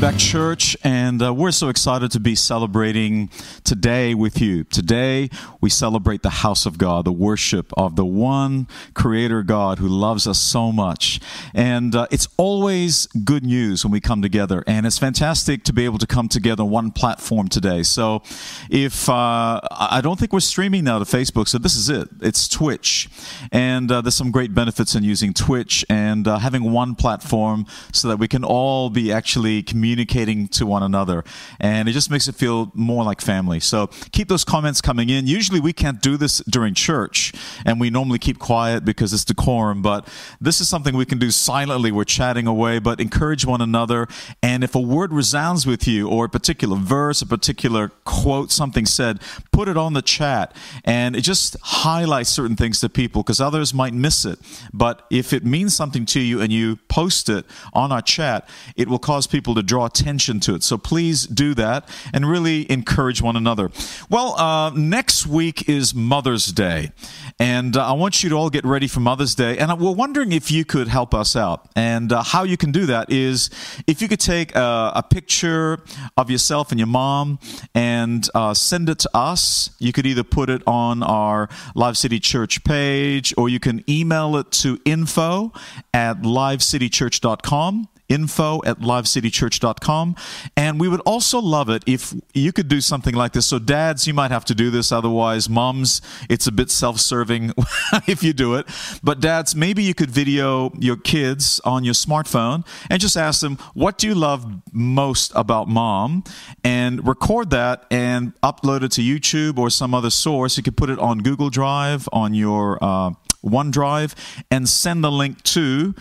Back, church, and uh, we're so excited to be celebrating today with you. Today, we celebrate the house of God, the worship of the one Creator God who loves us so much. And uh, it's always good news when we come together, and it's fantastic to be able to come together on one platform today. So, if uh, I don't think we're streaming now to Facebook, so this is it. It's Twitch, and uh, there's some great benefits in using Twitch and uh, having one platform so that we can all be actually communicating to one another. And it just makes it feel more like family. So keep those comments coming in. Usually we can't do this during church, and we normally keep quiet because it's decorum, but this is something we can do silently. We're chatting away, but encourage one another. And if a word resounds with you, or a particular verse, a particular quote, something said, put it on the chat. And it just highlights certain things to people because others might miss it. But if it means something to you and you post it on our chat, it will cause people to draw attention to it. So please do that and really encourage one another. Well, uh, next week is Mother's Day, and uh, I want you to all get ready for Mother's Day. And we're wondering if you could help us out. And uh, how you can do that is if you could take a, a picture of yourself and your mom and uh, send it to us. You could either put it on our Live City Church page or you can email it to info at livecitychurch.com info at livecitychurch.com. And we would also love it if you could do something like this. So, dads, you might have to do this. Otherwise, moms, it's a bit self serving if you do it. But, dads, maybe you could video your kids on your smartphone and just ask them, What do you love most about mom? And record that and upload it to YouTube or some other source. You could put it on Google Drive, on your uh, OneDrive, and send the link to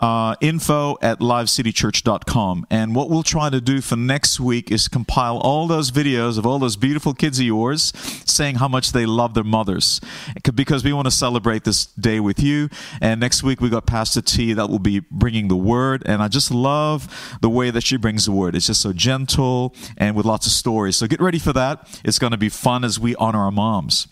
uh, info at livecitychurch.com. And what we'll try to do for next week is compile all those videos of all those beautiful kids of yours saying how much they love their mothers. Because we want to celebrate this day with you. And next week we got Pastor T that will be bringing the word. And I just love the way that she brings the word. It's just so gentle and with lots of stories. So get ready for that. It's going to be fun as we honor our moms.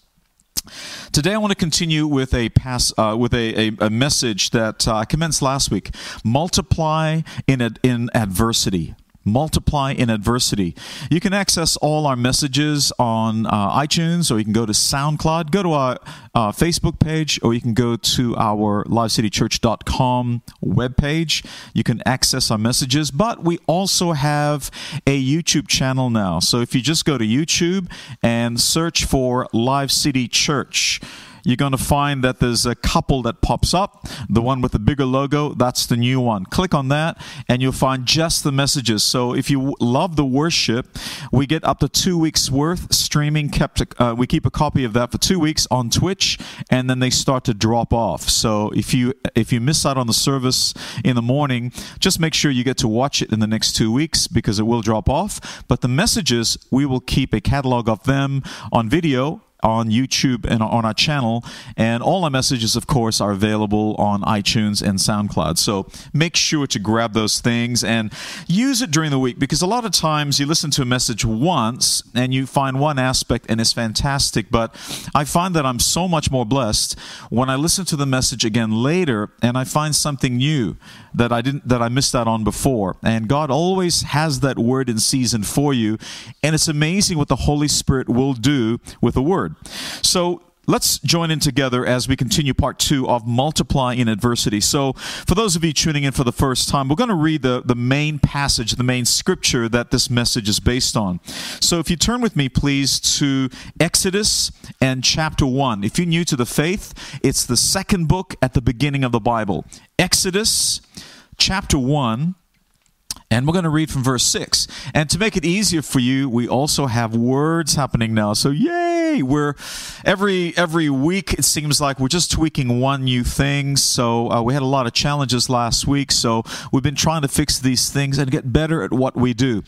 Today, I want to continue with a pass uh, with a, a, a, message that uh, I commenced last week. Multiply in ad, in adversity multiply in adversity. You can access all our messages on uh, iTunes, or you can go to SoundCloud, go to our uh, Facebook page, or you can go to our livecitychurch.com webpage. You can access our messages, but we also have a YouTube channel now. So if you just go to YouTube and search for Live City Church, you're going to find that there's a couple that pops up. The one with the bigger logo, that's the new one. Click on that and you'll find just the messages. So if you love the worship, we get up to two weeks worth streaming. Kept, uh, we keep a copy of that for two weeks on Twitch, and then they start to drop off. So if you if you miss out on the service in the morning, just make sure you get to watch it in the next two weeks because it will drop off. But the messages, we will keep a catalog of them on video on YouTube and on our channel. And all our messages, of course, are available on iTunes and SoundCloud. So make sure to grab those things and use it during the week because a lot of times you listen to a message once and you find one aspect and it's fantastic. But I find that I'm so much more blessed when I listen to the message again later and I find something new that I didn't that I missed out on before. And God always has that word in season for you. And it's amazing what the Holy Spirit will do with the word. So Let's join in together as we continue part two of Multiply in Adversity. So, for those of you tuning in for the first time, we're going to read the, the main passage, the main scripture that this message is based on. So, if you turn with me, please, to Exodus and chapter one. If you're new to the faith, it's the second book at the beginning of the Bible. Exodus chapter one And we're going to read from verse 6. And to make it easier for you, we also have words happening now. So yay! We're every every week it seems like we're just tweaking one new thing. So uh, we had a lot of challenges last week. So we've been trying to fix these things and get better at what we do.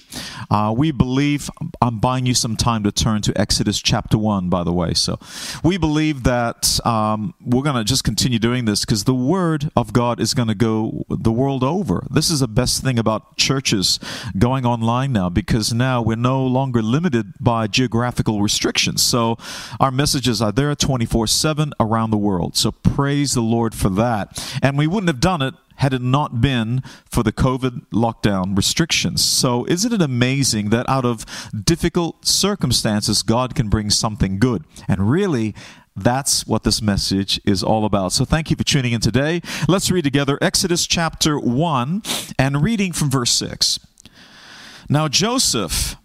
Uh, we believe I'm buying you some time to turn to Exodus chapter 1, by the way. So we believe that um, we're going to just continue doing this because the word of God is going to go the world over. This is the best thing about church churches going online now because now we're no longer limited by geographical restrictions. So our messages are there 24 7 around the world. So praise the Lord for that. And we wouldn't have done it had it not been for the COVID lockdown restrictions. So, isn't it amazing that out of difficult circumstances, God can bring something good? And really, that's what this message is all about. So thank you for tuning in today. Let's read together Exodus chapter 1 and reading from verse 6. Now Joseph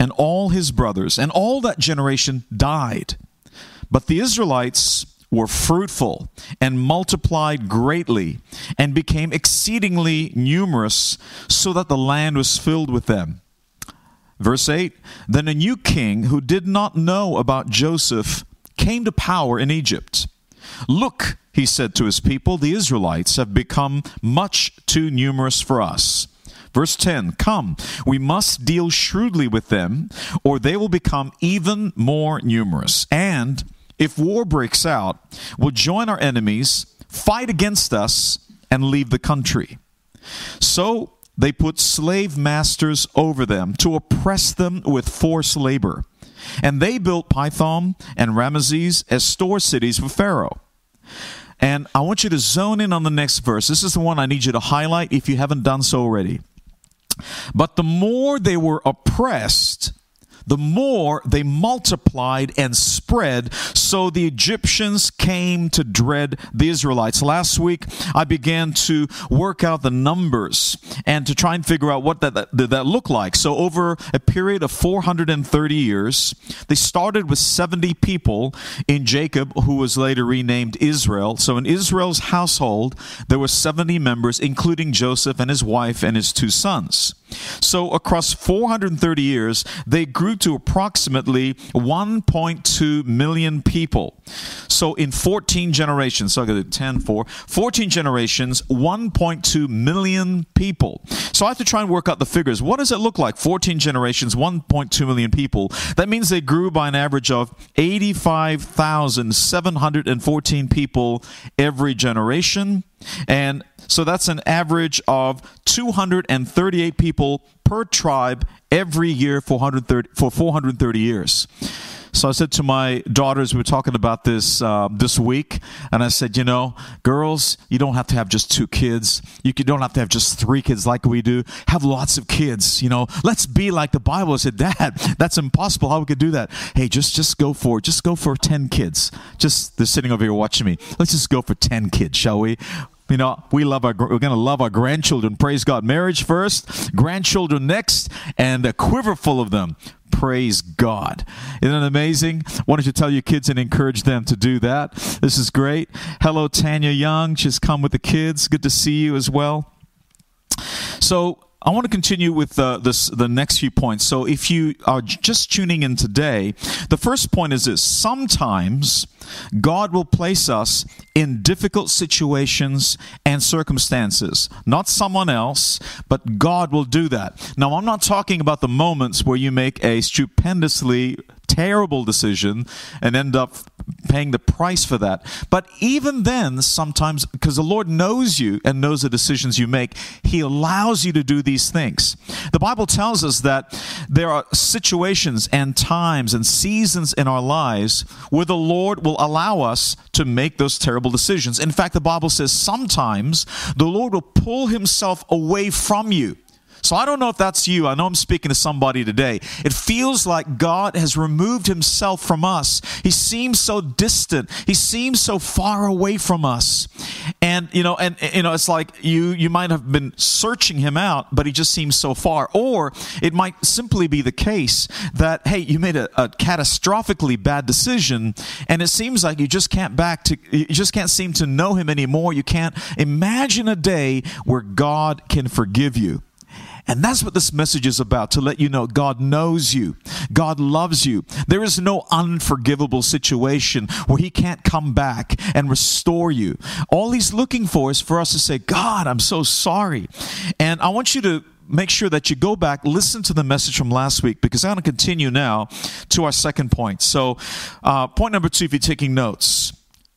and all his brothers and all that generation died, but the Israelites were fruitful and multiplied greatly and became exceedingly numerous, so that the land was filled with them. Verse 8 Then a new king who did not know about Joseph came to power in Egypt. Look, he said to his people, the Israelites have become much too numerous for us. Verse 10 Come, we must deal shrewdly with them, or they will become even more numerous. And if war breaks out, we'll join our enemies, fight against us, and leave the country. So they put slave masters over them to oppress them with forced labor. And they built Pithom and Ramesses as store cities for Pharaoh. And I want you to zone in on the next verse. This is the one I need you to highlight if you haven't done so already. But the more they were oppressed, the more they multiplied and spread. So the Egyptians came to dread the Israelites. Last week, I began to work out the numbers and to try and figure out what that, that, that looked like. So over a period of 430 years, they started with 70 people in Jacob, who was later renamed Israel. So in Israel's household, there were 70 members, including Joseph and his wife and his two sons. So across 430 years, they grew to approximately 1.2 million people. So in 14 generations, so I got 10, 4, 14 generations, 1.2 million people. So I have to try and work out the figures. What does it look like? 14 generations, 1.2 million people. That means they grew by an average of 85,714 people every generation. And so that's an average of 238 people per tribe every year for 430, for 430 years. So I said to my daughters, we were talking about this uh, this week, and I said, you know, girls, you don't have to have just two kids. You don't have to have just three kids like we do. Have lots of kids. You know, let's be like the Bible. I said, Dad, that's impossible. How we could do that? Hey, just just go for just go for ten kids. Just they're sitting over here watching me. Let's just go for ten kids, shall we? You know, we love our we're going to love our grandchildren. Praise God. Marriage first, grandchildren next, and a quiver full of them. Praise God. Isn't it amazing? Why don't you tell your kids and encourage them to do that? This is great. Hello, Tanya Young. She's come with the kids. Good to see you as well. So, I want to continue with uh, this, the next few points. So, if you are just tuning in today, the first point is this sometimes God will place us in difficult situations and circumstances. Not someone else, but God will do that. Now, I'm not talking about the moments where you make a stupendously terrible decision and end up paying the price for that. But even then, sometimes, because the Lord knows you and knows the decisions you make, He allows you to do these things. The Bible tells us that there are situations and times and seasons in our lives where the Lord will allow us to make those terrible decisions. In fact, the Bible says sometimes the Lord will pull Himself away from you. So I don't know if that's you. I know I'm speaking to somebody today. It feels like God has removed himself from us. He seems so distant. He seems so far away from us. And you know, and you know, it's like you you might have been searching him out, but he just seems so far. Or it might simply be the case that hey, you made a, a catastrophically bad decision, and it seems like you just can't back to you just can't seem to know him anymore. You can't imagine a day where God can forgive you. And that's what this message is about to let you know God knows you. God loves you. There is no unforgivable situation where He can't come back and restore you. All He's looking for is for us to say, God, I'm so sorry. And I want you to make sure that you go back, listen to the message from last week, because I'm going to continue now to our second point. So, uh, point number two, if you're taking notes,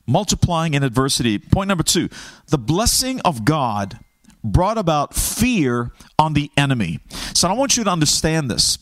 multiplying in adversity. Point number two, the blessing of God brought about fear on the enemy. So I want you to understand this.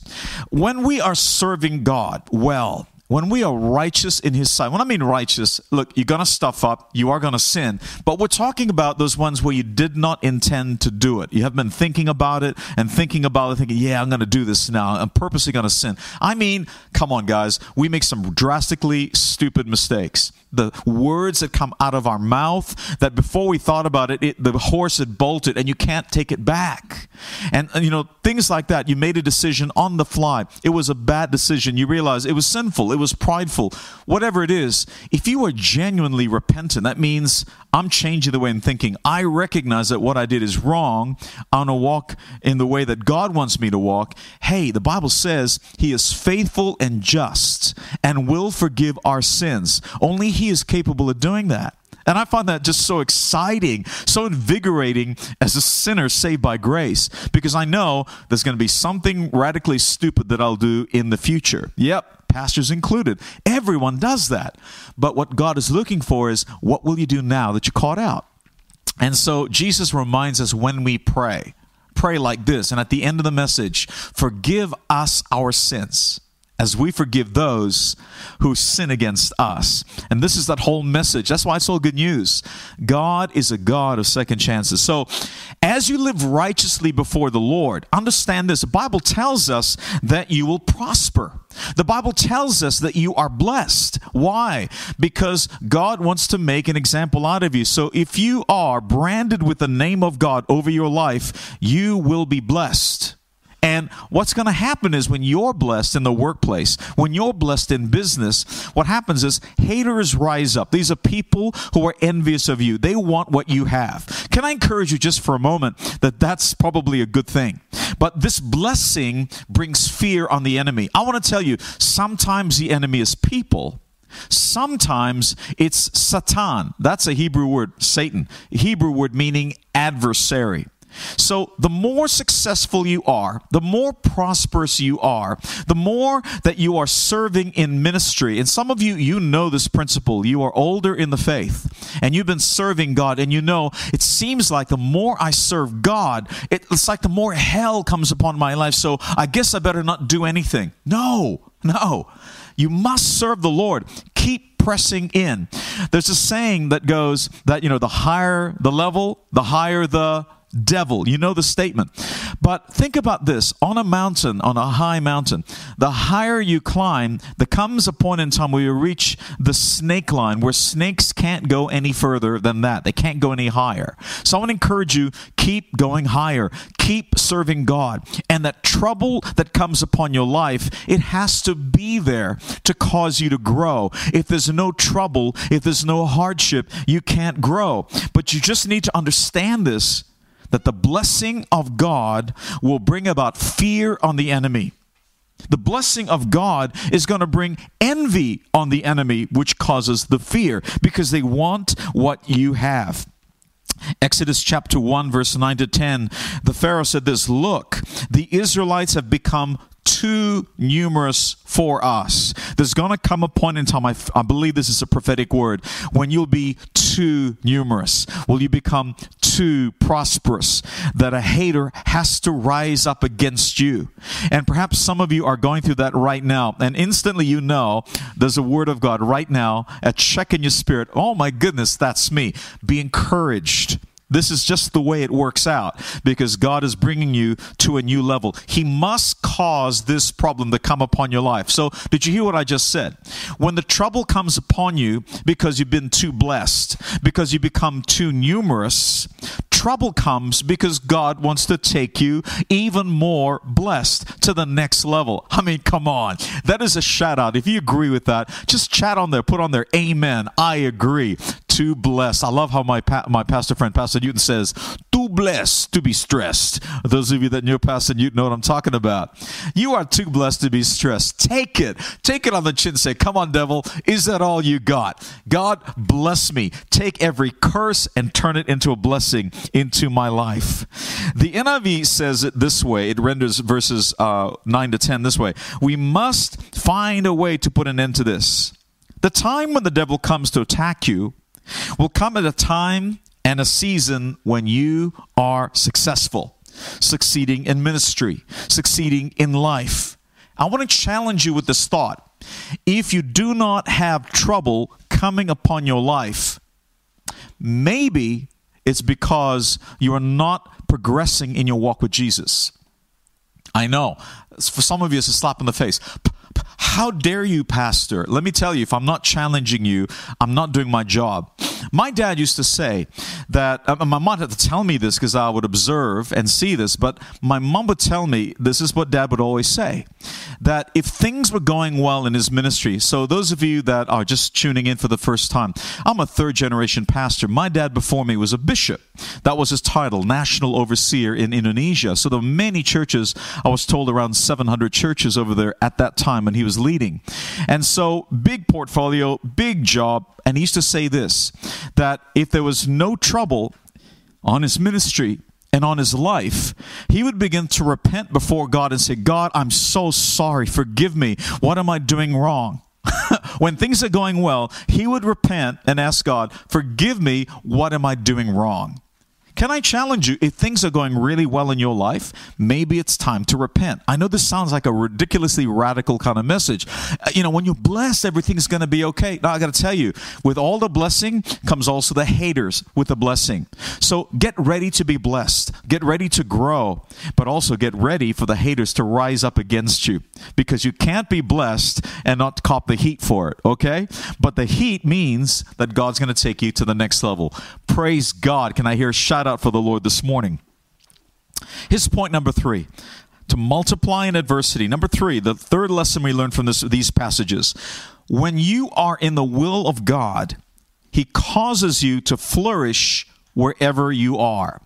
When we are serving God well, when we are righteous in his sight when i mean righteous look you're gonna stuff up you are gonna sin but we're talking about those ones where you did not intend to do it. You have been thinking about it and thinking about it thinking yeah i'm gonna do this now. I'm purposely gonna sin. I mean come on guys we make some drastically stupid mistakes. The words that come out of our mouth that before we thought about it, it, the horse had bolted and you can't take it back. And, and you know things like that you made a decision on the fly. It was a bad decision. You realize it was sinful it was prideful, whatever it is, if you are genuinely repentant, that means I'm changing the way I'm thinking. I recognize that what I did is wrong. I want to walk in the way that God wants me to walk. Hey, the Bible says He is faithful and just and will forgive our sins. Only He is capable of doing that. And I find that just so exciting, so invigorating as a sinner saved by grace, because I know there's going to be something radically stupid that I'll do in the future. Yep, pastors included. Everyone does that. But what God is looking for is what will you do now that you're caught out? And so Jesus reminds us when we pray, pray like this. And at the end of the message, forgive us our sins as we forgive those who sin against us. And this is that whole message. That's why it's all good news. God is a God of second chances. So, as you live righteously before the Lord, understand this. The Bible tells us that you will prosper. The Bible tells us that you are blessed. Why? Because God wants to make an example out of you. So, if you are branded with the name of God over your life, you will be blessed. And what's going to happen is when you're blessed in the workplace, when you're blessed in business, what happens is haters rise up. These are people who are envious of you. They want what you have. Can I encourage you just for a moment that that's probably a good thing? But this blessing brings fear on the enemy. I want to tell you, sometimes the enemy is people. Sometimes it's Satan. That's a Hebrew word, Satan. Hebrew word meaning adversary. So, the more successful you are, the more prosperous you are, the more that you are serving in ministry. And some of you, you know this principle. You are older in the faith and you've been serving God, and you know it seems like the more I serve God, it's like the more hell comes upon my life. So, I guess I better not do anything. No, no. You must serve the Lord. Keep pressing in. There's a saying that goes that, you know, the higher the level, the higher the devil. You know the statement. But think about this on a mountain, on a high mountain, the higher you climb, there comes a point in time where you reach the snake line where snakes can't go any further than that. They can't go any higher. So I want to encourage you keep going higher, keep serving God. And that trouble that comes upon your life, it has to be there to cause you to grow. If there's no trouble, if there's no hardship, you can't grow. But you just need to understand this that the blessing of God will bring about fear on the enemy. The blessing of God is going to bring envy on the enemy, which causes the fear because they want what you have. Exodus chapter 1, verse 9 to 10, the Pharaoh said this Look, the Israelites have become too numerous for us. There's going to come a point in time, I, I believe this is a prophetic word, when you'll be too numerous. Will you become too prosperous that a hater has to rise up against you? And perhaps some of you are going through that right now. And instantly you know there's a word of God right now, a check in your spirit. Oh my goodness, that's me. Be encouraged this is just the way it works out because God is bringing you to a new level. He must cause this problem to come upon your life. So, did you hear what I just said? When the trouble comes upon you because you've been too blessed, because you become too numerous, trouble comes because God wants to take you even more blessed to the next level. I mean, come on. That is a shout out. If you agree with that, just chat on there, put on there, Amen. I agree too blessed. I love how my pa- my pastor friend Pastor Newton says, "Too blessed to be stressed. Those of you that know Pastor Newton know what I'm talking about. You are too blessed to be stressed. Take it. Take it on the chin. Say, come on, devil. Is that all you got? God bless me. Take every curse and turn it into a blessing into my life. The NIV says it this way. It renders verses uh, 9 to 10 this way. We must find a way to put an end to this. The time when the devil comes to attack you will come at a time and a season when you are successful, succeeding in ministry, succeeding in life. I want to challenge you with this thought. If you do not have trouble coming upon your life, maybe it's because you are not progressing in your walk with Jesus. I know. For some of you, it's a slap in the face. How dare you, Pastor? Let me tell you, if I'm not challenging you, I'm not doing my job. My dad used to say that, uh, my mom had to tell me this because I would observe and see this, but my mom would tell me this is what dad would always say that if things were going well in his ministry, so those of you that are just tuning in for the first time, I'm a third generation pastor. My dad before me was a bishop. That was his title, National Overseer in Indonesia. So there were many churches, I was told around 700 churches over there at that time when he was leading. And so, big portfolio, big job. And he used to say this that if there was no trouble on his ministry, and on his life, he would begin to repent before God and say, God, I'm so sorry. Forgive me. What am I doing wrong? when things are going well, he would repent and ask God, Forgive me. What am I doing wrong? Can I challenge you? If things are going really well in your life, maybe it's time to repent. I know this sounds like a ridiculously radical kind of message. Uh, you know, when you're blessed, everything's going to be okay. Now, I got to tell you, with all the blessing comes also the haters with the blessing. So get ready to be blessed, get ready to grow, but also get ready for the haters to rise up against you because you can't be blessed and not cop the heat for it, okay? But the heat means that God's going to take you to the next level. Praise God. Can I hear a shout? Shout out for the Lord this morning. His point number three to multiply in adversity. Number three, the third lesson we learned from this, these passages. When you are in the will of God, He causes you to flourish wherever you are.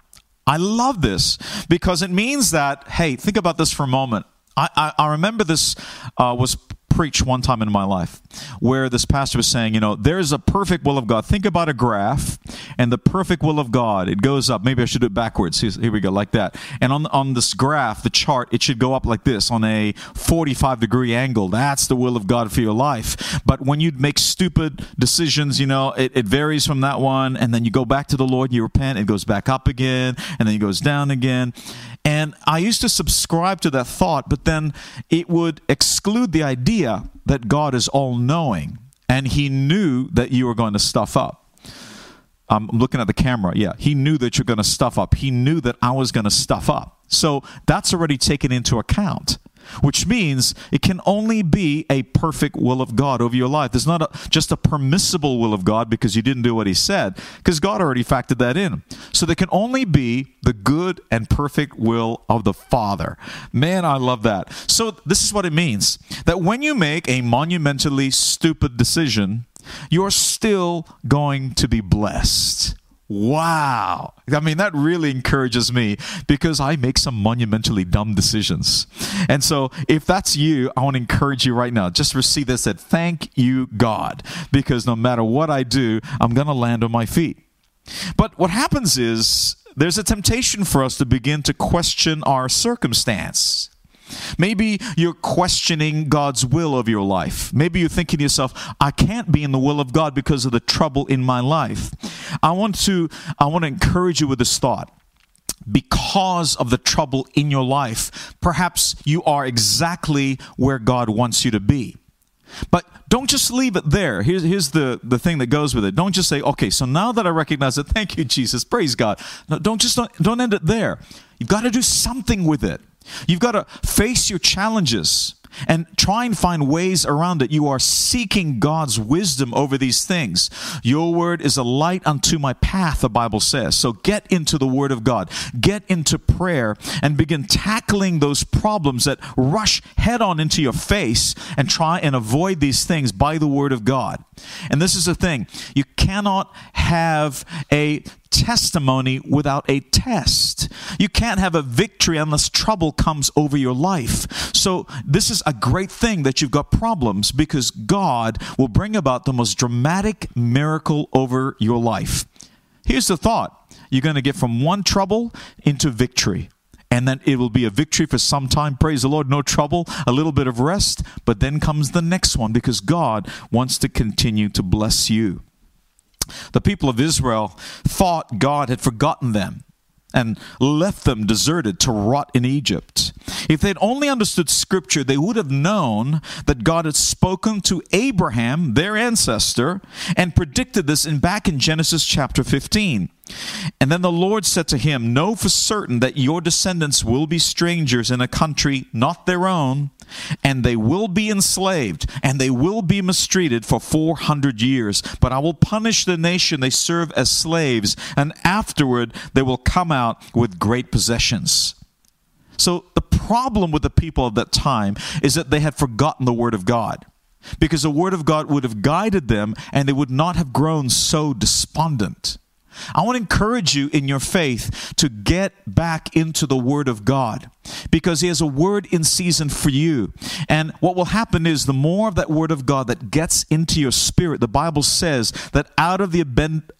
I love this because it means that, hey, think about this for a moment. I, I, I remember this uh, was preached one time in my life where this pastor was saying, you know, there's a perfect will of God. Think about a graph and the perfect will of God. It goes up. Maybe I should do it backwards. Here we go, like that. And on, on this graph, the chart, it should go up like this on a 45 degree angle. That's the will of God for your life. But when you make stupid decisions, you know, it, it varies from that one. And then you go back to the Lord, you repent, it goes back up again, and then it goes down again. And I used to subscribe to that thought, but then it would exclude the idea that God is all knowing and he knew that you were going to stuff up. I'm looking at the camera. Yeah, he knew that you're going to stuff up. He knew that I was going to stuff up. So that's already taken into account which means it can only be a perfect will of God over your life. There's not a, just a permissible will of God because you didn't do what He said, because God already factored that in. So there can only be the good and perfect will of the Father. Man, I love that. So this is what it means that when you make a monumentally stupid decision, you're still going to be blessed. Wow. I mean, that really encourages me because I make some monumentally dumb decisions. And so, if that's you, I want to encourage you right now. Just receive this that thank you, God, because no matter what I do, I'm going to land on my feet. But what happens is there's a temptation for us to begin to question our circumstance. Maybe you're questioning God's will of your life. Maybe you're thinking to yourself, I can't be in the will of God because of the trouble in my life. I want to I want to encourage you with this thought because of the trouble in your life, perhaps you are exactly where God wants you to be. But don't just leave it there. Here's, here's the, the thing that goes with it. Don't just say, okay, so now that I recognize it, thank you, Jesus, praise God. No, don't just don't, don't end it there. You've got to do something with it. You've got to face your challenges and try and find ways around it. You are seeking God's wisdom over these things. Your word is a light unto my path, the Bible says. So get into the word of God, get into prayer, and begin tackling those problems that rush head on into your face and try and avoid these things by the word of God. And this is the thing you cannot have a testimony without a test. You can't have a victory unless trouble comes over your life. So, this is a great thing that you've got problems because God will bring about the most dramatic miracle over your life. Here's the thought you're going to get from one trouble into victory. And then it will be a victory for some time. Praise the Lord. No trouble, a little bit of rest. But then comes the next one because God wants to continue to bless you. The people of Israel thought God had forgotten them and left them deserted to rot in Egypt. If they'd only understood Scripture, they would have known that God had spoken to Abraham, their ancestor, and predicted this in back in Genesis chapter 15. And then the Lord said to him, Know for certain that your descendants will be strangers in a country not their own, and they will be enslaved, and they will be mistreated for 400 years. But I will punish the nation they serve as slaves, and afterward they will come out with great possessions. So the problem with the people of that time is that they had forgotten the Word of God. Because the Word of God would have guided them, and they would not have grown so despondent. I want to encourage you in your faith to get back into the Word of God because He has a word in season for you. And what will happen is the more of that Word of God that gets into your spirit, the Bible says that out of the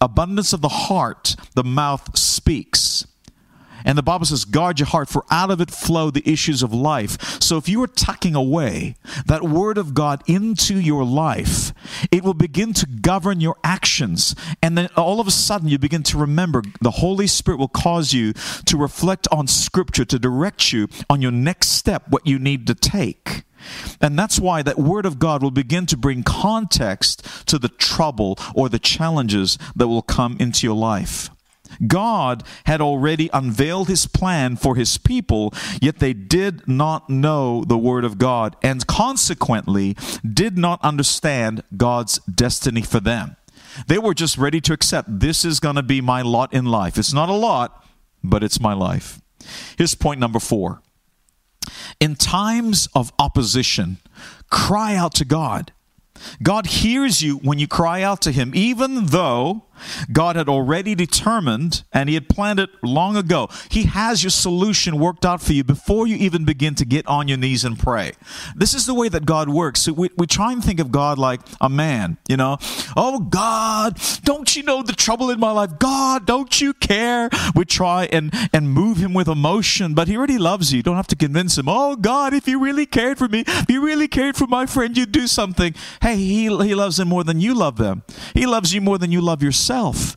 abundance of the heart, the mouth speaks. And the Bible says, guard your heart, for out of it flow the issues of life. So if you are tucking away that word of God into your life, it will begin to govern your actions. And then all of a sudden, you begin to remember the Holy Spirit will cause you to reflect on Scripture, to direct you on your next step, what you need to take. And that's why that Word of God will begin to bring context to the trouble or the challenges that will come into your life. God had already unveiled his plan for his people, yet they did not know the word of God and consequently did not understand God's destiny for them. They were just ready to accept this is going to be my lot in life. It's not a lot, but it's my life. Here's point number four. In times of opposition, cry out to God. God hears you when you cry out to Him, even though God had already determined and He had planned it long ago. He has your solution worked out for you before you even begin to get on your knees and pray. This is the way that God works. So we, we try and think of God like a man, you know. Oh, God, don't you know the trouble in my life? God, don't you care? We try and, and move Him with emotion, but He already loves you. You don't have to convince Him. Oh, God, if you really cared for me, if you really cared for my friend, you'd do something. Hey, He, he loves them more than you love them. He loves you more than you love yourself.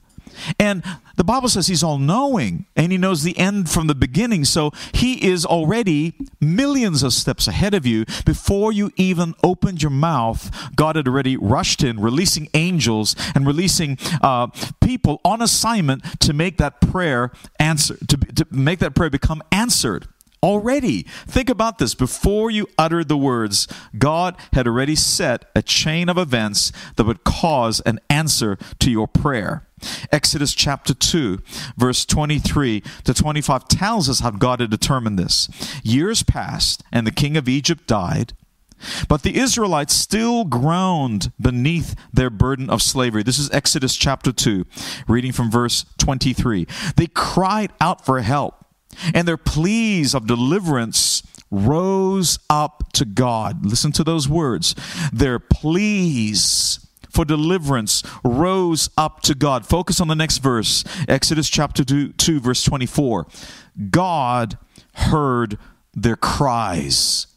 And the Bible says he's all knowing and he knows the end from the beginning. So he is already millions of steps ahead of you. Before you even opened your mouth, God had already rushed in, releasing angels and releasing uh, people on assignment to make that prayer answer, to, to make that prayer become answered already. Think about this. Before you uttered the words, God had already set a chain of events that would cause an answer to your prayer. Exodus chapter 2, verse 23 to 25 tells us how God had determined this. Years passed, and the king of Egypt died. But the Israelites still groaned beneath their burden of slavery. This is Exodus chapter 2, reading from verse 23. They cried out for help and their pleas of deliverance rose up to God. Listen to those words. Their pleas for deliverance rose up to God. Focus on the next verse, Exodus chapter 2, 2 verse 24. God heard their cries.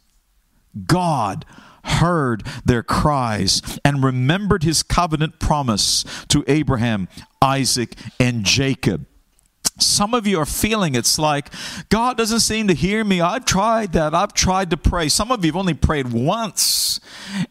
God heard their cries and remembered his covenant promise to Abraham, Isaac, and Jacob. Some of you are feeling it's like God doesn't seem to hear me. I've tried that. I've tried to pray. Some of you have only prayed once,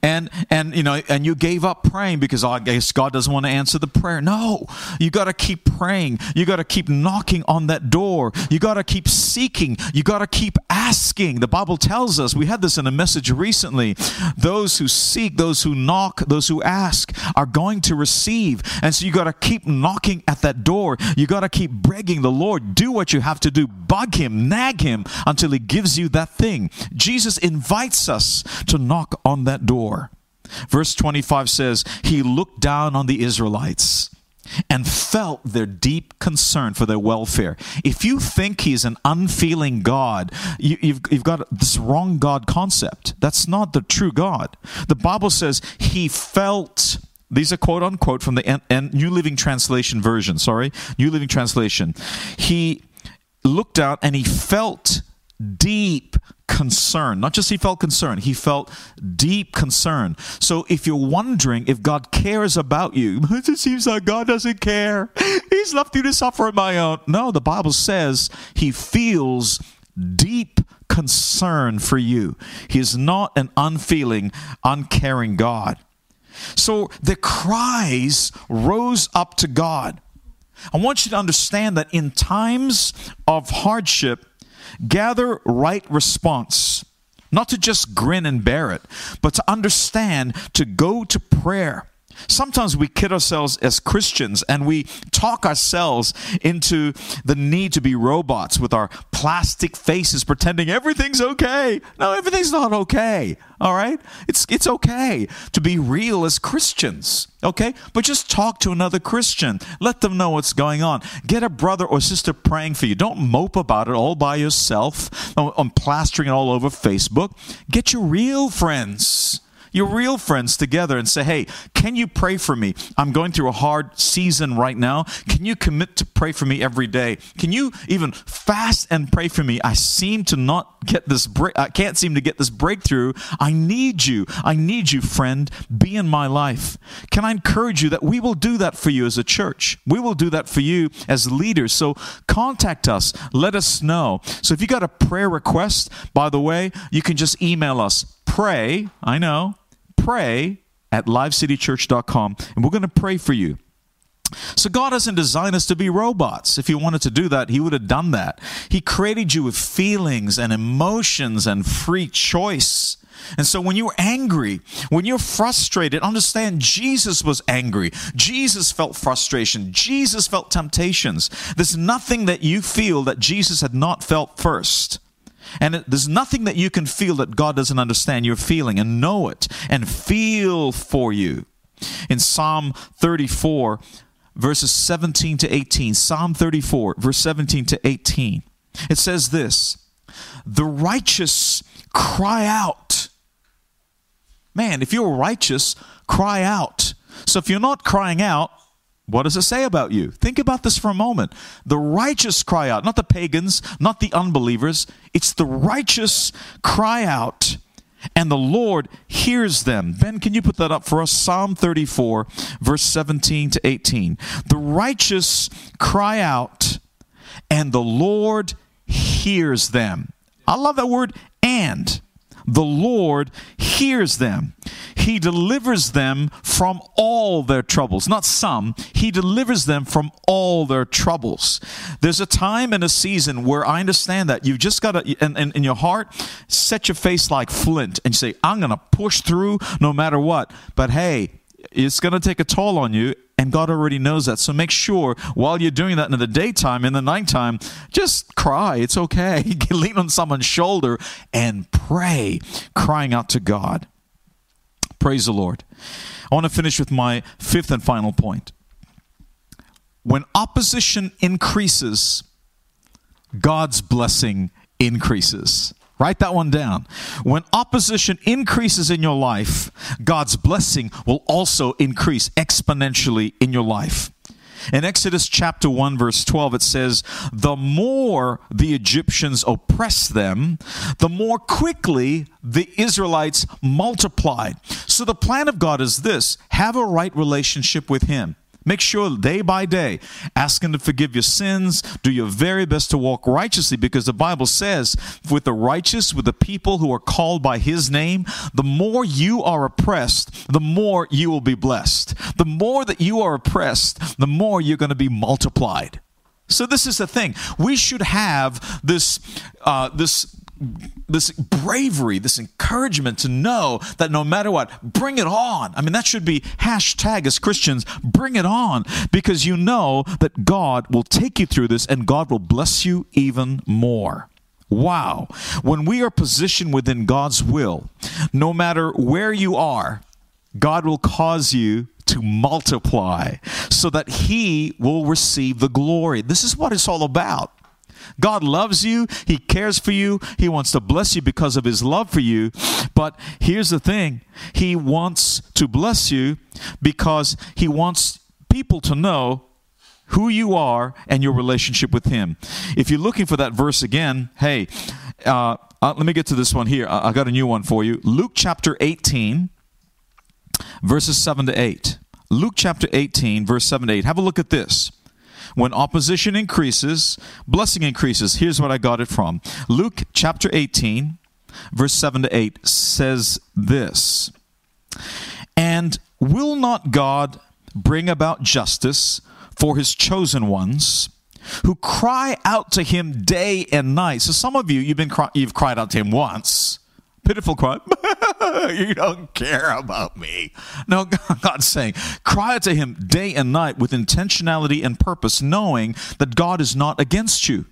and and you know, and you gave up praying because oh, I guess God doesn't want to answer the prayer. No, you got to keep praying. You got to keep knocking on that door. You got to keep seeking. You got to keep asking. The Bible tells us. We had this in a message recently. Those who seek, those who knock, those who ask are going to receive. And so you got to keep knocking at that door. You got to keep begging the Lord, do what you have to do. Bug him, nag him until he gives you that thing. Jesus invites us to knock on that door. Verse 25 says, He looked down on the Israelites and felt their deep concern for their welfare. If you think he's an unfeeling God, you, have you've got this wrong God concept. That's not the true God. The Bible says he felt. These are quote unquote from the N- N- New Living Translation version. Sorry, New Living Translation. He looked out and he felt deep concern. Not just he felt concern, he felt deep concern. So if you're wondering if God cares about you, it seems like God doesn't care. He's left you to suffer on my own. No, the Bible says he feels deep concern for you. He is not an unfeeling, uncaring God. So the cries rose up to God. I want you to understand that in times of hardship, gather right response. Not to just grin and bear it, but to understand, to go to prayer Sometimes we kid ourselves as Christians and we talk ourselves into the need to be robots with our plastic faces pretending everything's okay. No, everything's not okay. All right? It's it's okay to be real as Christians. Okay? But just talk to another Christian. Let them know what's going on. Get a brother or sister praying for you. Don't mope about it all by yourself on plastering it all over Facebook. Get your real friends your real friends together and say, hey, can you pray for me? I'm going through a hard season right now. Can you commit to pray for me every day? Can you even fast and pray for me? I seem to not get this break. I can't seem to get this breakthrough. I need you. I need you, friend. Be in my life. Can I encourage you that we will do that for you as a church? We will do that for you as leaders. So contact us. Let us know. So if you got a prayer request, by the way, you can just email us. Pray, I know, pray at livecitychurch.com, and we're going to pray for you. So, God doesn't design us to be robots. If He wanted to do that, He would have done that. He created you with feelings and emotions and free choice. And so, when you're angry, when you're frustrated, understand Jesus was angry. Jesus felt frustration. Jesus felt temptations. There's nothing that you feel that Jesus had not felt first. And it, there's nothing that you can feel that God doesn't understand. You're feeling and know it and feel for you. In Psalm 34, verses 17 to 18, Psalm 34, verse 17 to 18, it says this The righteous cry out. Man, if you're righteous, cry out. So if you're not crying out, what does it say about you? Think about this for a moment. The righteous cry out, not the pagans, not the unbelievers. It's the righteous cry out, and the Lord hears them. Ben, can you put that up for us? Psalm 34, verse 17 to 18. The righteous cry out, and the Lord hears them. I love that word, and the Lord hears them. He delivers them from all their troubles. Not some, He delivers them from all their troubles. There's a time and a season where I understand that you've just got to, in, in your heart, set your face like flint and say, I'm going to push through no matter what. But hey, it's going to take a toll on you and God already knows that. So make sure while you're doing that in the daytime, in the nighttime, just cry. It's okay. Lean on someone's shoulder and pray, crying out to God. Praise the Lord. I want to finish with my fifth and final point. When opposition increases, God's blessing increases. Write that one down. When opposition increases in your life, God's blessing will also increase exponentially in your life. In Exodus chapter 1, verse 12, it says, The more the Egyptians oppressed them, the more quickly the Israelites multiplied. So the plan of God is this have a right relationship with Him. Make sure day by day, ask Him to forgive your sins. Do your very best to walk righteously because the Bible says, with the righteous, with the people who are called by His name, the more you are oppressed, the more you will be blessed. The more that you are oppressed, the more you're going to be multiplied. So this is the thing. We should have this uh, this this bravery, this encouragement to know that no matter what, bring it on. I mean, that should be hashtag as Christians, bring it on, because you know that God will take you through this and God will bless you even more. Wow. When we are positioned within God's will, no matter where you are, God will cause you to multiply so that he will receive the glory. This is what it's all about. God loves you. He cares for you. He wants to bless you because of his love for you. But here's the thing He wants to bless you because he wants people to know who you are and your relationship with him. If you're looking for that verse again, hey, uh, uh, let me get to this one here. I, I got a new one for you. Luke chapter 18, verses 7 to 8. Luke chapter 18, verse 7 to 8. Have a look at this. When opposition increases, blessing increases. Here's what I got it from Luke chapter 18, verse 7 to 8 says this And will not God bring about justice for his chosen ones? Who cry out to him day and night. So some of you, you've been you've cried out to him once, pitiful cry. you don't care about me. No, God's saying, cry to Him day and night with intentionality and purpose, knowing that God is not against you.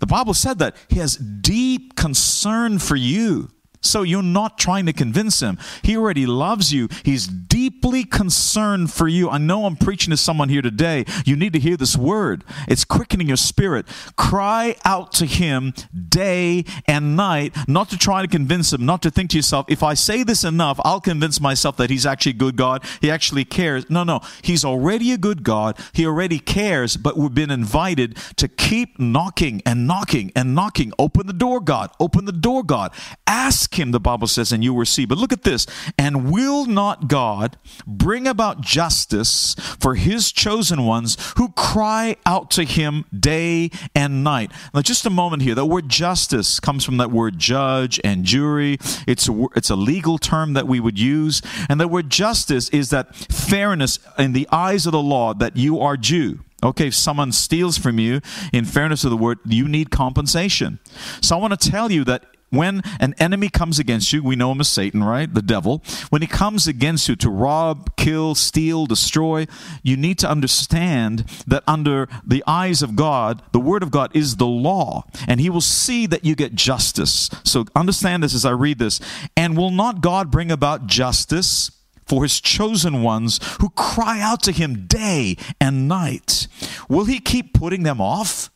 The Bible said that He has deep concern for you. So you're not trying to convince him. He already loves you. He's deeply concerned for you. I know I'm preaching to someone here today. You need to hear this word. It's quickening your spirit. Cry out to him day and night, not to try to convince him, not to think to yourself, if I say this enough, I'll convince myself that he's actually a good God. He actually cares. No, no. He's already a good God. He already cares, but we've been invited to keep knocking and knocking and knocking. Open the door, God. Open the door, God. Ask Ask him, the Bible says, and you will receive. But look at this. And will not God bring about justice for his chosen ones who cry out to him day and night? Now, just a moment here. The word justice comes from that word judge and jury. It's a, it's a legal term that we would use. And the word justice is that fairness in the eyes of the law that you are due. Okay, if someone steals from you, in fairness of the word, you need compensation. So I want to tell you that when an enemy comes against you, we know him as Satan, right? The devil. When he comes against you to rob, kill, steal, destroy, you need to understand that under the eyes of God, the word of God is the law, and he will see that you get justice. So understand this as I read this. And will not God bring about justice? for his chosen ones who cry out to him day and night. Will he keep putting them off?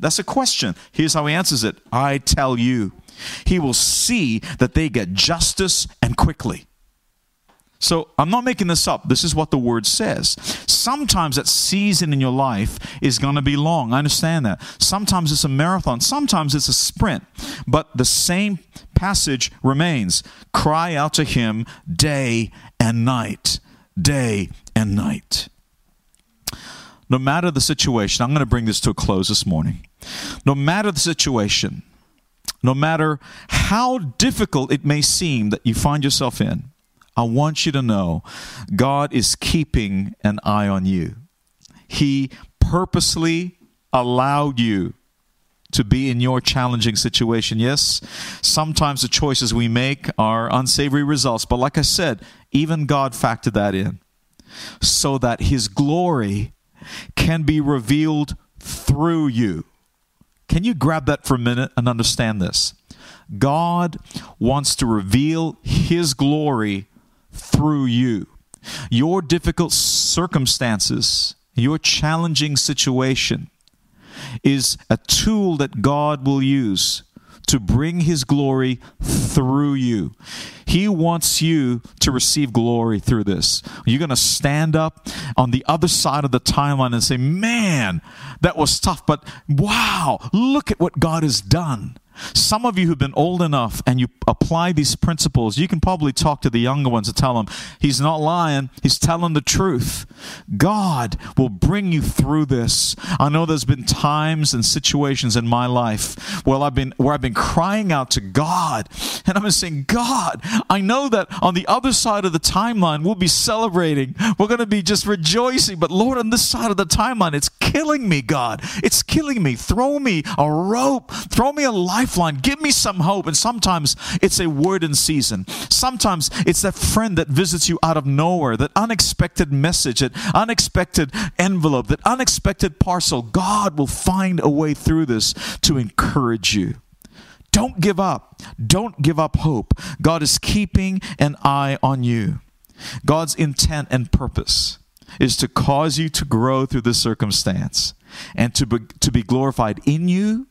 That's a question. Here's how he answers it I tell you. He will see that they get justice and quickly. So I'm not making this up. This is what the word says. Sometimes that season in your life is going to be long. I understand that. Sometimes it's a marathon, sometimes it's a sprint. But the same passage remains cry out to him day and night, day and night. No matter the situation, I'm going to bring this to a close this morning. No matter the situation, no matter how difficult it may seem that you find yourself in, I want you to know God is keeping an eye on you. He purposely allowed you to be in your challenging situation. Yes, sometimes the choices we make are unsavory results, but like I said, even God factored that in so that His glory can be revealed through you. Can you grab that for a minute and understand this? God wants to reveal His glory through you. Your difficult circumstances, your challenging situation is a tool that God will use to bring his glory through you. He wants you to receive glory through this. You're going to stand up on the other side of the timeline and say, Man, that was tough, but wow, look at what God has done. Some of you who've been old enough and you apply these principles, you can probably talk to the younger ones and tell them, He's not lying, He's telling the truth. God will bring you through this. I know there's been times and situations in my life where I've been where I've been crying out to God and I'm saying, God, I know that on the other side of the timeline we'll be celebrating. We're gonna be just rejoicing. But Lord, on this side of the timeline, it's killing me, God. It's killing me. Throw me a rope, throw me a life lifeline. Give me some hope. And sometimes it's a word in season. Sometimes it's that friend that visits you out of nowhere, that unexpected message, that unexpected envelope, that unexpected parcel. God will find a way through this to encourage you. Don't give up. Don't give up hope. God is keeping an eye on you. God's intent and purpose is to cause you to grow through this circumstance and to be, to be glorified in you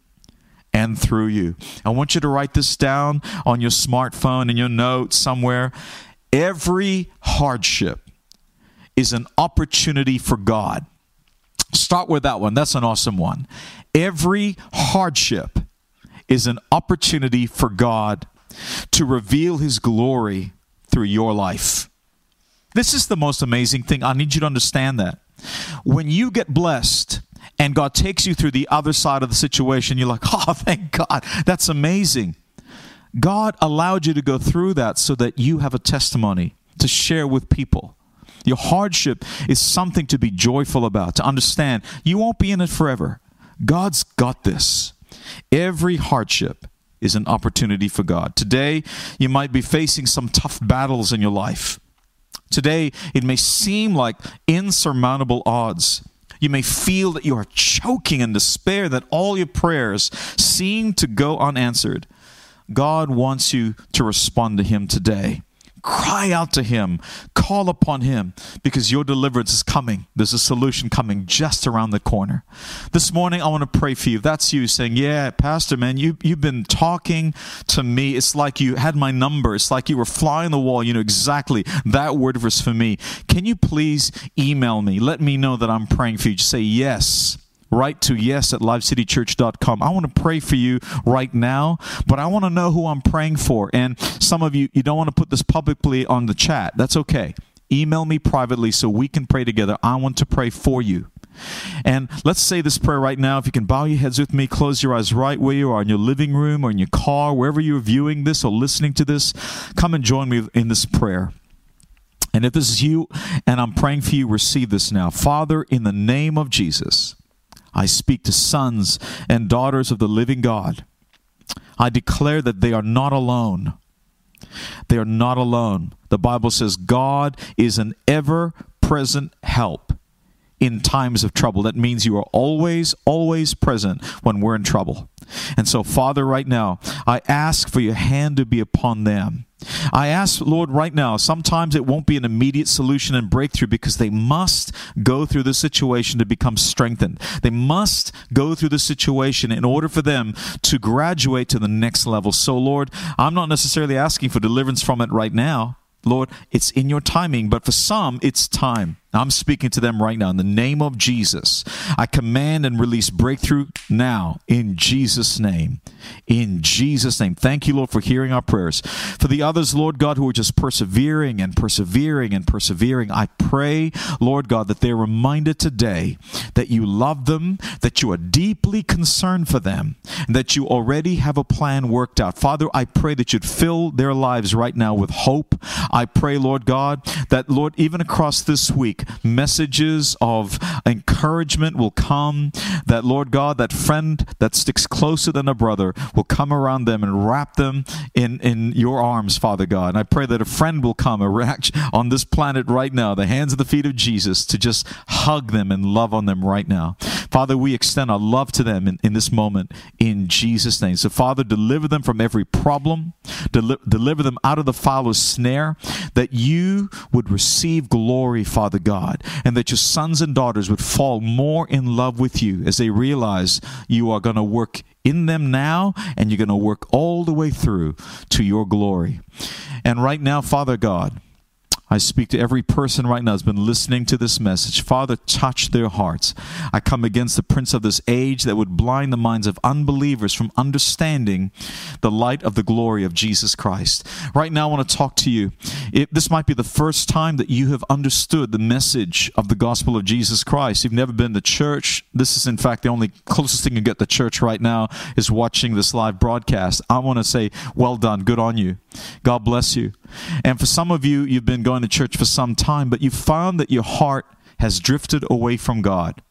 and through you. I want you to write this down on your smartphone in your notes somewhere. Every hardship is an opportunity for God. Start with that one. That's an awesome one. Every hardship is an opportunity for God to reveal His glory through your life. This is the most amazing thing. I need you to understand that. When you get blessed, and God takes you through the other side of the situation, you're like, oh, thank God, that's amazing. God allowed you to go through that so that you have a testimony to share with people. Your hardship is something to be joyful about, to understand you won't be in it forever. God's got this. Every hardship is an opportunity for God. Today, you might be facing some tough battles in your life. Today, it may seem like insurmountable odds. You may feel that you are choking in despair, that all your prayers seem to go unanswered. God wants you to respond to Him today. Cry out to Him, call upon Him, because your deliverance is coming. There's a solution coming just around the corner. This morning, I want to pray for you. That's you saying, Yeah, Pastor, man, you, you've been talking to me. It's like you had my number. It's like you were flying the wall. You know exactly that word verse for me. Can you please email me? Let me know that I'm praying for you. Just say yes write to yes at livecitychurch.com. I want to pray for you right now, but I want to know who I'm praying for. And some of you, you don't want to put this publicly on the chat. That's okay. Email me privately so we can pray together. I want to pray for you. And let's say this prayer right now. If you can bow your heads with me, close your eyes right where you are in your living room or in your car, wherever you're viewing this or listening to this, come and join me in this prayer. And if this is you and I'm praying for you, receive this now. Father, in the name of Jesus, I speak to sons and daughters of the living God. I declare that they are not alone. They are not alone. The Bible says God is an ever present help in times of trouble. That means you are always, always present when we're in trouble. And so, Father, right now, I ask for your hand to be upon them. I ask, Lord, right now, sometimes it won't be an immediate solution and breakthrough because they must go through the situation to become strengthened. They must go through the situation in order for them to graduate to the next level. So, Lord, I'm not necessarily asking for deliverance from it right now. Lord, it's in your timing, but for some, it's time. I'm speaking to them right now in the name of Jesus. I command and release breakthrough now in Jesus' name. In Jesus' name. Thank you, Lord, for hearing our prayers. For the others, Lord God, who are just persevering and persevering and persevering, I pray, Lord God, that they're reminded today that you love them, that you are deeply concerned for them, and that you already have a plan worked out. Father, I pray that you'd fill their lives right now with hope. I pray, Lord God, that, Lord, even across this week, messages of encouragement will come. That, Lord God, that friend that sticks closer than a brother will come around them and wrap them in, in your arms, Father God. And I pray that a friend will come on this planet right now, the hands and the feet of Jesus, to just hug them and love on them right now. Father, we extend our love to them in, in this moment in Jesus' name. So, Father, deliver them from every problem, Deli- deliver them out of the fowler's snare, that you would receive glory, Father God, and that your sons and daughters would fall more in love with you as they realize you are going to work in them now and you're going to work all the way through to your glory. And right now, Father God, I speak to every person right now who's been listening to this message. Father, touch their hearts. I come against the prince of this age that would blind the minds of unbelievers from understanding the light of the glory of Jesus Christ. Right now, I want to talk to you. It, this might be the first time that you have understood the message of the gospel of Jesus Christ. You've never been to church. This is, in fact, the only closest thing you get to church right now is watching this live broadcast. I want to say, well done. Good on you. God bless you. And for some of you, you've been going to church for some time, but you've found that your heart has drifted away from God.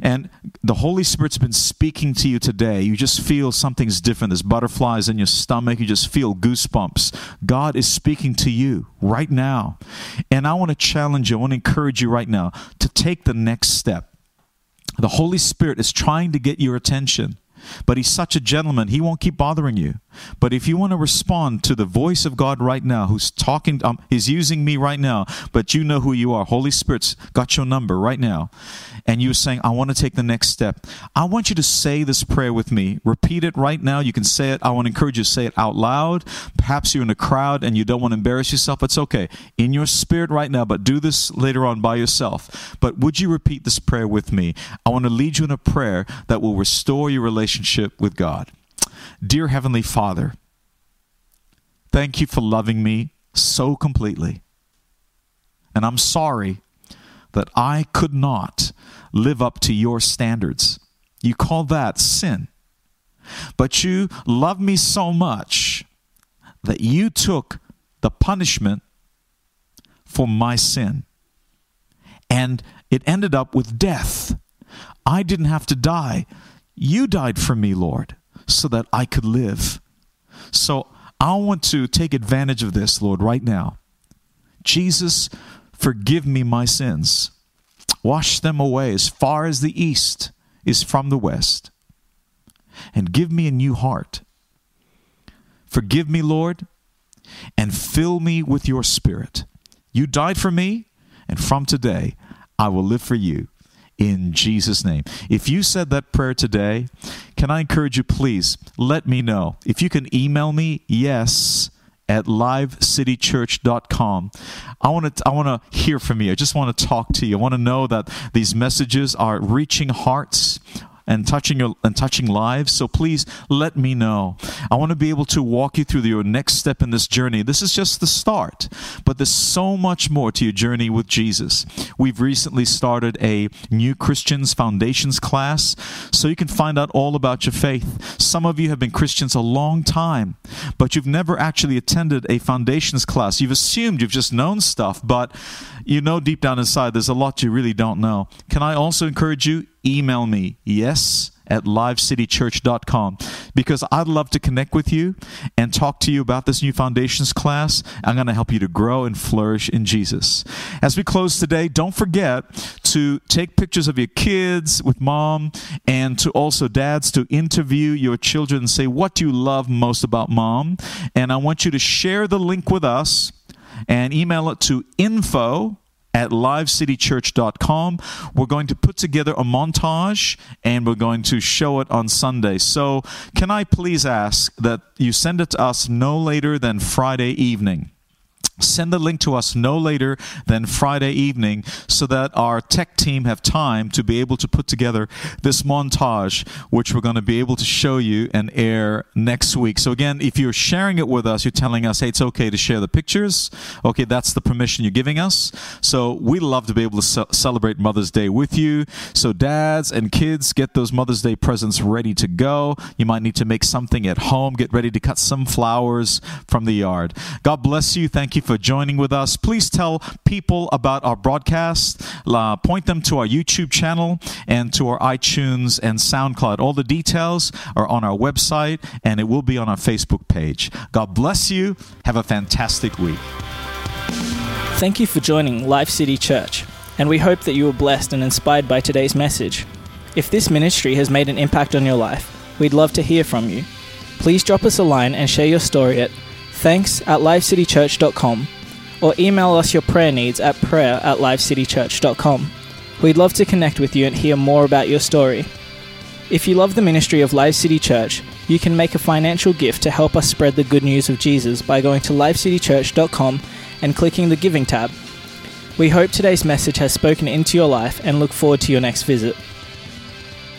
And the Holy Spirit's been speaking to you today. You just feel something's different. There's butterflies in your stomach. You just feel goosebumps. God is speaking to you right now. And I want to challenge you, I want to encourage you right now to take the next step. The Holy Spirit is trying to get your attention. But he's such a gentleman, he won't keep bothering you. But if you want to respond to the voice of God right now, who's talking, um, he's using me right now, but you know who you are. Holy Spirit's got your number right now. And you're saying, I want to take the next step. I want you to say this prayer with me. Repeat it right now. You can say it. I want to encourage you to say it out loud. Perhaps you're in a crowd and you don't want to embarrass yourself. It's okay. In your spirit right now, but do this later on by yourself. But would you repeat this prayer with me? I want to lead you in a prayer that will restore your relationship with God. Dear Heavenly Father, thank you for loving me so completely. And I'm sorry that I could not live up to your standards. You call that sin. But you love me so much that you took the punishment for my sin. And it ended up with death. I didn't have to die. You died for me, Lord so that I could live. So I want to take advantage of this, Lord, right now. Jesus, forgive me my sins. Wash them away as far as the east is from the west. And give me a new heart. Forgive me, Lord, and fill me with your spirit. You died for me, and from today I will live for you in Jesus' name. If you said that prayer today, can I encourage you, please let me know. If you can email me, yes at livecitychurch.com. I want to I want to hear from you. I just want to talk to you. I want to know that these messages are reaching hearts and touching your, and touching lives. So please let me know. I want to be able to walk you through your next step in this journey. This is just the start, but there's so much more to your journey with Jesus. We've recently started a new Christians foundations class, so you can find out all about your faith. Some of you have been Christians a long time, but you've never actually attended a foundations class. You've assumed you've just known stuff, but you know deep down inside there's a lot you really don't know. Can I also encourage you? email me, yes at livecitychurch.com because I'd love to connect with you and talk to you about this new foundations class. I'm going to help you to grow and flourish in Jesus. As we close today, don't forget to take pictures of your kids with mom and to also dads to interview your children and say what you love most about mom. And I want you to share the link with us and email it to info at livecitychurch.com. We're going to put together a montage and we're going to show it on Sunday. So, can I please ask that you send it to us no later than Friday evening? Send the link to us no later than Friday evening so that our tech team have time to be able to put together this montage, which we're going to be able to show you and air next week. So, again, if you're sharing it with us, you're telling us, hey, it's okay to share the pictures. Okay, that's the permission you're giving us. So, we love to be able to ce- celebrate Mother's Day with you. So, dads and kids, get those Mother's Day presents ready to go. You might need to make something at home, get ready to cut some flowers from the yard. God bless you. Thank you for joining with us. Please tell people about our broadcast, uh, point them to our YouTube channel and to our iTunes and SoundCloud. All the details are on our website and it will be on our Facebook page. God bless you. Have a fantastic week. Thank you for joining Live City Church, and we hope that you were blessed and inspired by today's message. If this ministry has made an impact on your life, we'd love to hear from you. Please drop us a line and share your story at thanks at livecitychurch.com or email us your prayer needs at prayer at livecitychurch.com. We'd love to connect with you and hear more about your story. If you love the ministry of Live City Church, you can make a financial gift to help us spread the good news of Jesus by going to livecitychurch.com and clicking the Giving tab. We hope today's message has spoken into your life and look forward to your next visit.